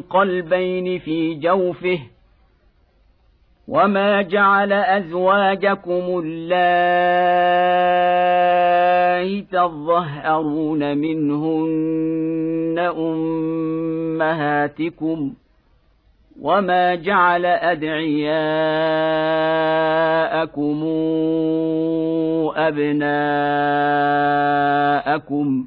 قلبين في جوفه وما جعل أزواجكم اللائي تظهرون منهن أمهاتكم وما جعل أدعياءكم أبناءكم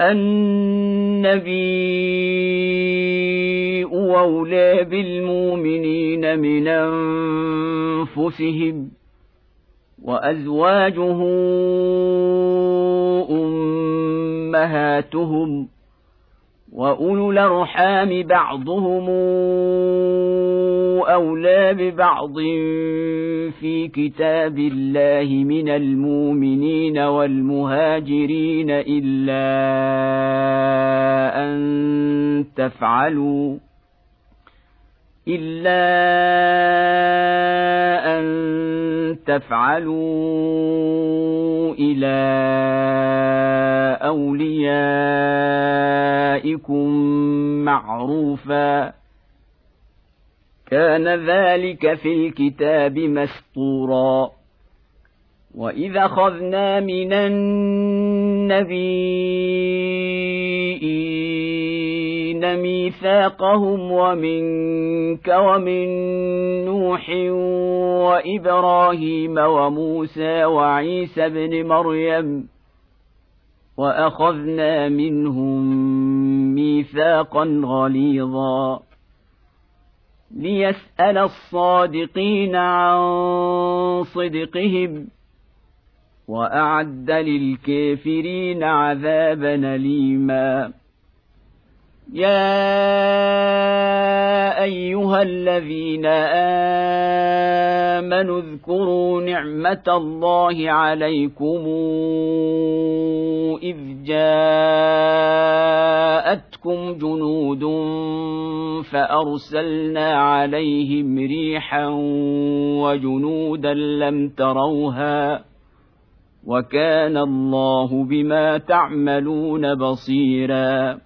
النبي أولى بالمؤمنين من أنفسهم وأزواجه أمهاتهم واولو الارحام بعضهم اولى ببعض في كتاب الله من المؤمنين والمهاجرين الا ان تفعلوا إلا أن تفعلوا إلى أوليائكم معروفا. كان ذلك في الكتاب مسطورا. وإذا أخذنا من النبيين ميثاقهم ومنك ومن نوح وإبراهيم وموسى وعيسى ابن مريم وأخذنا منهم ميثاقا غليظا. ليسأل الصادقين عن صدقهم وأعد للكافرين عذابا أليما. يا ايها الذين امنوا اذكروا نعمه الله عليكم اذ جاءتكم جنود فارسلنا عليهم ريحا وجنودا لم تروها وكان الله بما تعملون بصيرا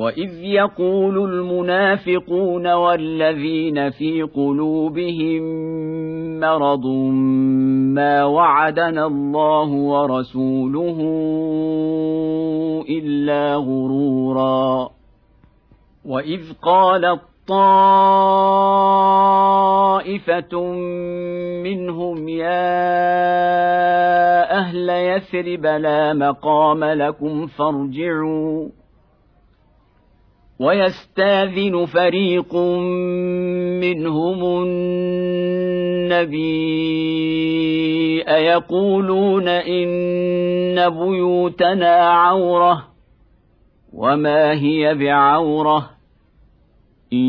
واذ يقول المنافقون والذين في قلوبهم مرض ما وعدنا الله ورسوله الا غرورا واذ قالت طائفه منهم يا أهل يثرب لا مقام لكم فارجعوا ويستاذن فريق منهم النبي أيقولون إن بيوتنا عورة وما هي بعورة إن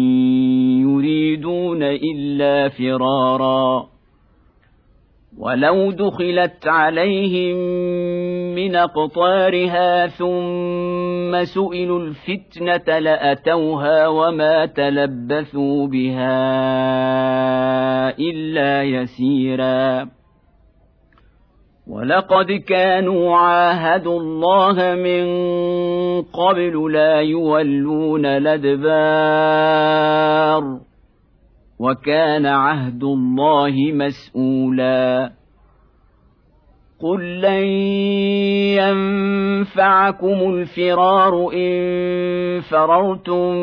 يريدون إلا فرارا ولو دخلت عليهم من أقطارها ثم سئلوا الفتنة لأتوها وما تلبثوا بها إلا يسيرا. ولقد كانوا عاهدوا الله من قبل لا يولون الأدبار وكان عهد الله مسؤولا. قل لن ينفعكم الفرار ان فررتم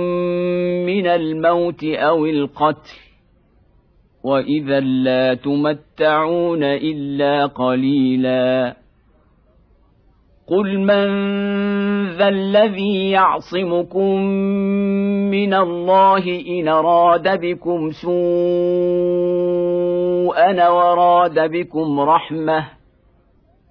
من الموت أو القتل واذا لا تمتعون الا قليلا قل من ذا الذي يعصمكم من الله ان اراد بكم سوءا وراد بكم رحمه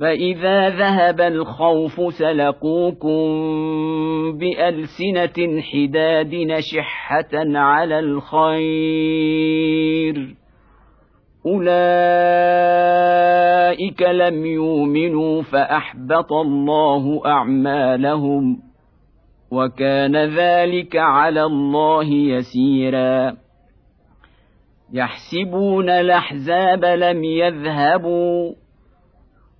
فاذا ذهب الخوف سلقوكم بالسنه حداد نشحه على الخير اولئك لم يؤمنوا فاحبط الله اعمالهم وكان ذلك على الله يسيرا يحسبون الاحزاب لم يذهبوا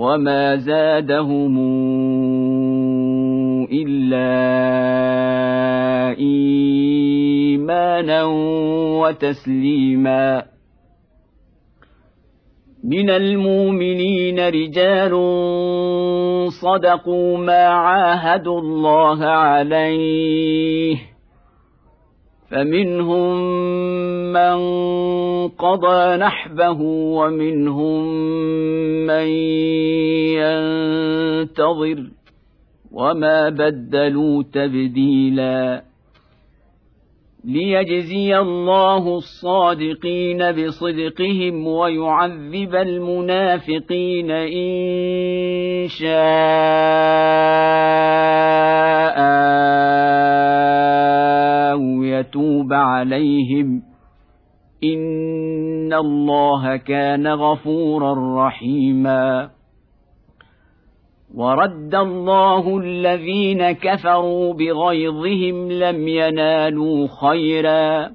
وما زادهم الا ايمانا وتسليما من المؤمنين رجال صدقوا ما عاهدوا الله عليه فمنهم من قضى نحبه ومنهم من ينتظر وما بدلوا تبديلا ليجزي الله الصادقين بصدقهم ويعذب المنافقين إن شاء أو يتوب عليهم ان الله كان غفورا رحيما ورد الله الذين كفروا بغيظهم لم ينالوا خيرا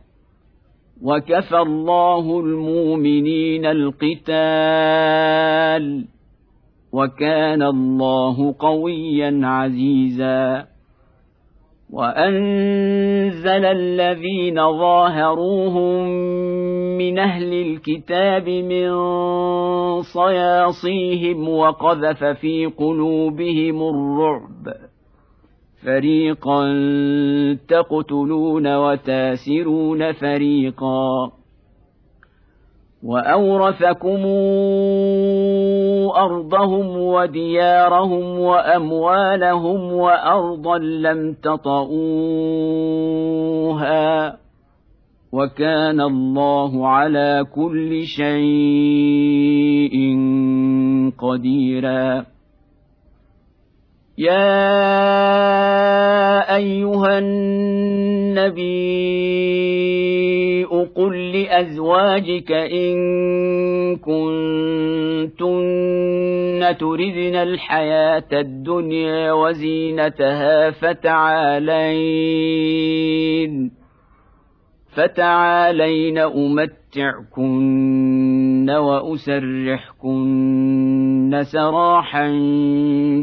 وكفى الله المؤمنين القتال وكان الله قويا عزيزا وأنزل الذين ظاهروهم من أهل الكتاب من صياصيهم وقذف في قلوبهم الرعب. فريقا تقتلون وتاسرون فريقا. واورثكم ارضهم وديارهم واموالهم وارضا لم تطئوها وكان الله على كل شيء قديرا يا ايها النبي قل لازواجك ان كنتن تردن الحياة الدنيا وزينتها فتعالين فتعالين امتعكن واسرحكن سراحا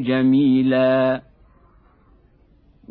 جميلا.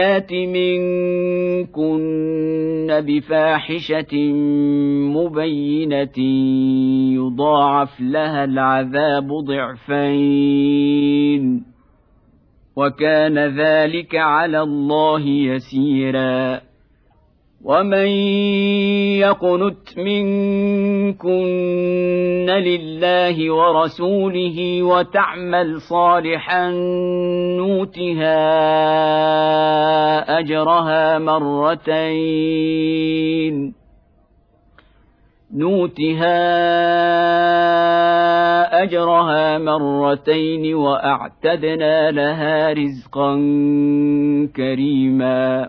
يات منكن بفاحشة مبينة يضاعف لها العذاب ضعفين وكان ذلك على الله يسيرا ومن يقنت منكن لله ورسوله وتعمل صالحا نوتها اجرها مرتين نوتها اجرها مرتين واعتدنا لها رزقا كريما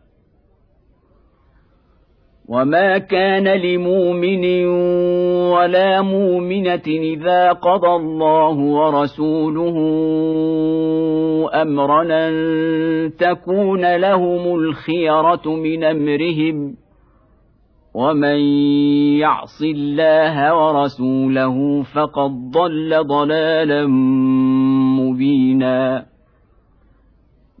وما كان لمؤمن ولا مؤمنه اذا قضى الله ورسوله امرا ان تكون لهم الخيره من امرهم ومن يعص الله ورسوله فقد ضل ضلالا مبينا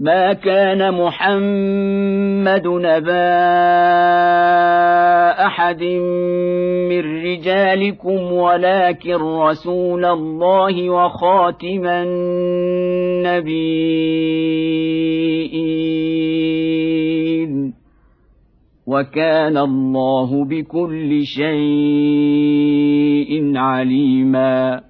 ما كان محمد نبا أحد من رجالكم ولكن رسول الله وخاتم النبيين. وكان الله بكل شيء عليما.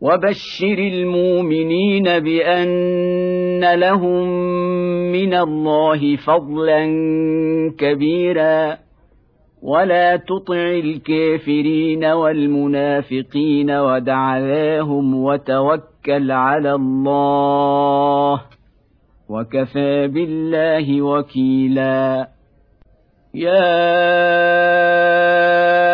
وبشر المؤمنين بأن لهم من الله فضلا كبيرا. ولا تطع الكافرين والمنافقين ودع ذاهم وتوكل على الله وكفى بالله وكيلا. يا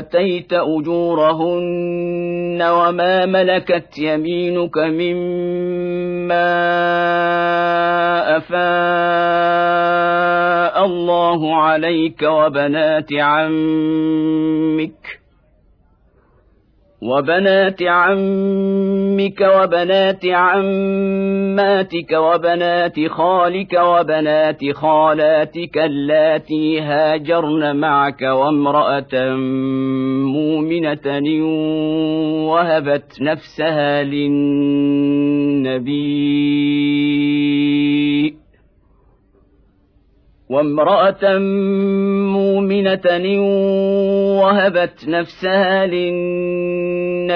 آتيت أجورهن وما ملكت يمينك مما أفاء الله عليك وبنات عمك وبنات عمك وبنات عماتك وبنات خالك وبنات خالاتك اللاتي هاجرن معك وامرأة مؤمنة وهبت نفسها للنبي وامرأة مؤمنة وهبت نفسها للنبي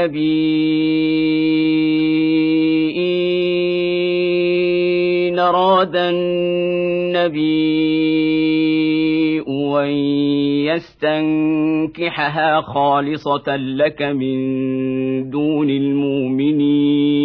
إن أراد النبي أن يستنكحها خالصة لك من دون المؤمنين.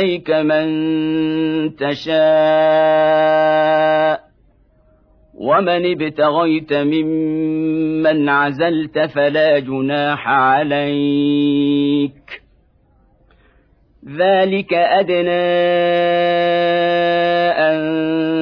إليك من تشاء ومن ابتغيت ممن عزلت فلا جناح عليك. ذلك أدنى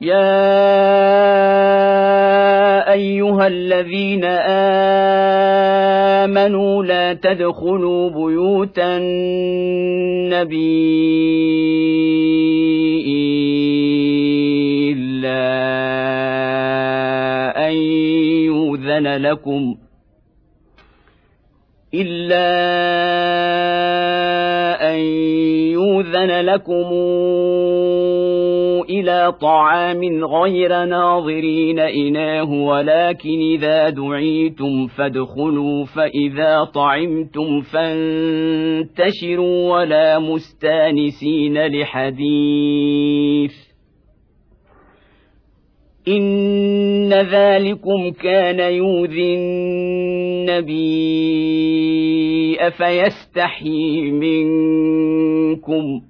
يا ايها الذين امنوا لا تدخلوا بيوت النبي الا ان يؤذن لكم الا ان يؤذن لكم إلى طعام غير ناظرين إناه ولكن إذا دعيتم فادخلوا فإذا طعمتم فانتشروا ولا مستانسين لحديث. إن ذلكم كان يؤذي النبي فيستحيي منكم؟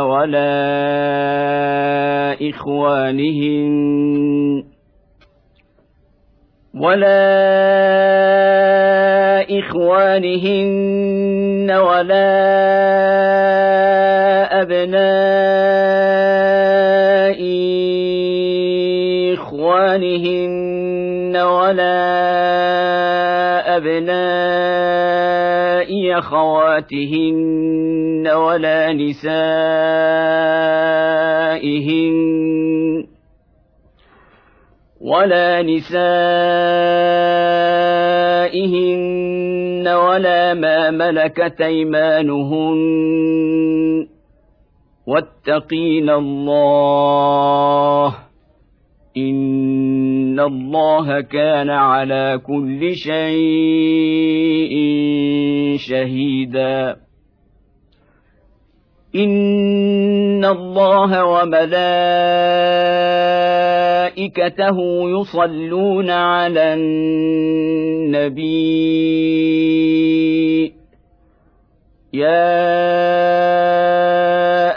ولا إخوانهن ولا إخوانهن ولا أبناء إخوانهن ولا أبناء أخواتهن ولا نسائهن ولا نسائهن ولا ما ملكت أيمانهن واتقين الله ان الله كان على كل شيء شهيدا. ان الله وملائكته يصلون على النبي. يا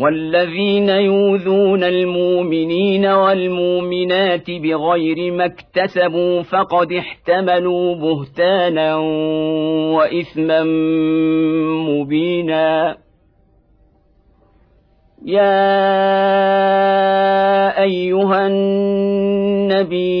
والذين يؤذون المؤمنين والمؤمنات بغير ما اكتسبوا فقد احتملوا بهتانا وإثما مبينا. يا أيها النبي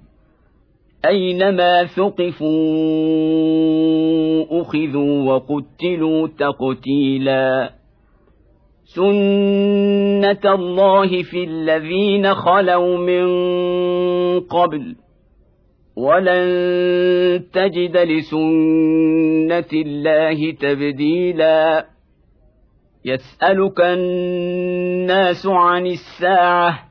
أينما ثقفوا أخذوا وقتلوا تقتيلا. سنه الله في الذين خلوا من قبل. ولن تجد لسنه الله تبديلا. يسالك الناس عن الساعة.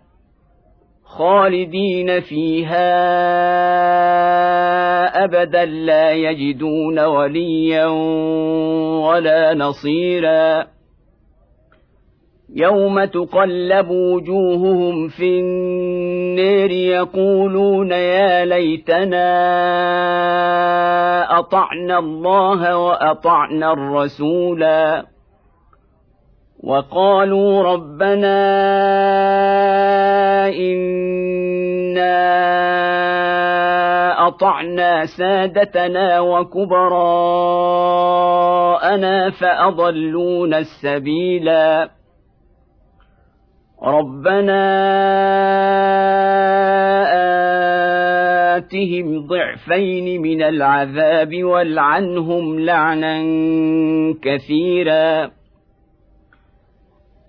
خالدين فيها أبدا لا يجدون وليا ولا نصيرا. يوم تقلب وجوههم في النير يقولون يا ليتنا أطعنا الله وأطعنا الرسولا. وقالوا ربنا إنا أطعنا سادتنا وكبراءنا فأضلونا السبيلا. ربنا آتهم ضعفين من العذاب والعنهم لعنا كثيرا.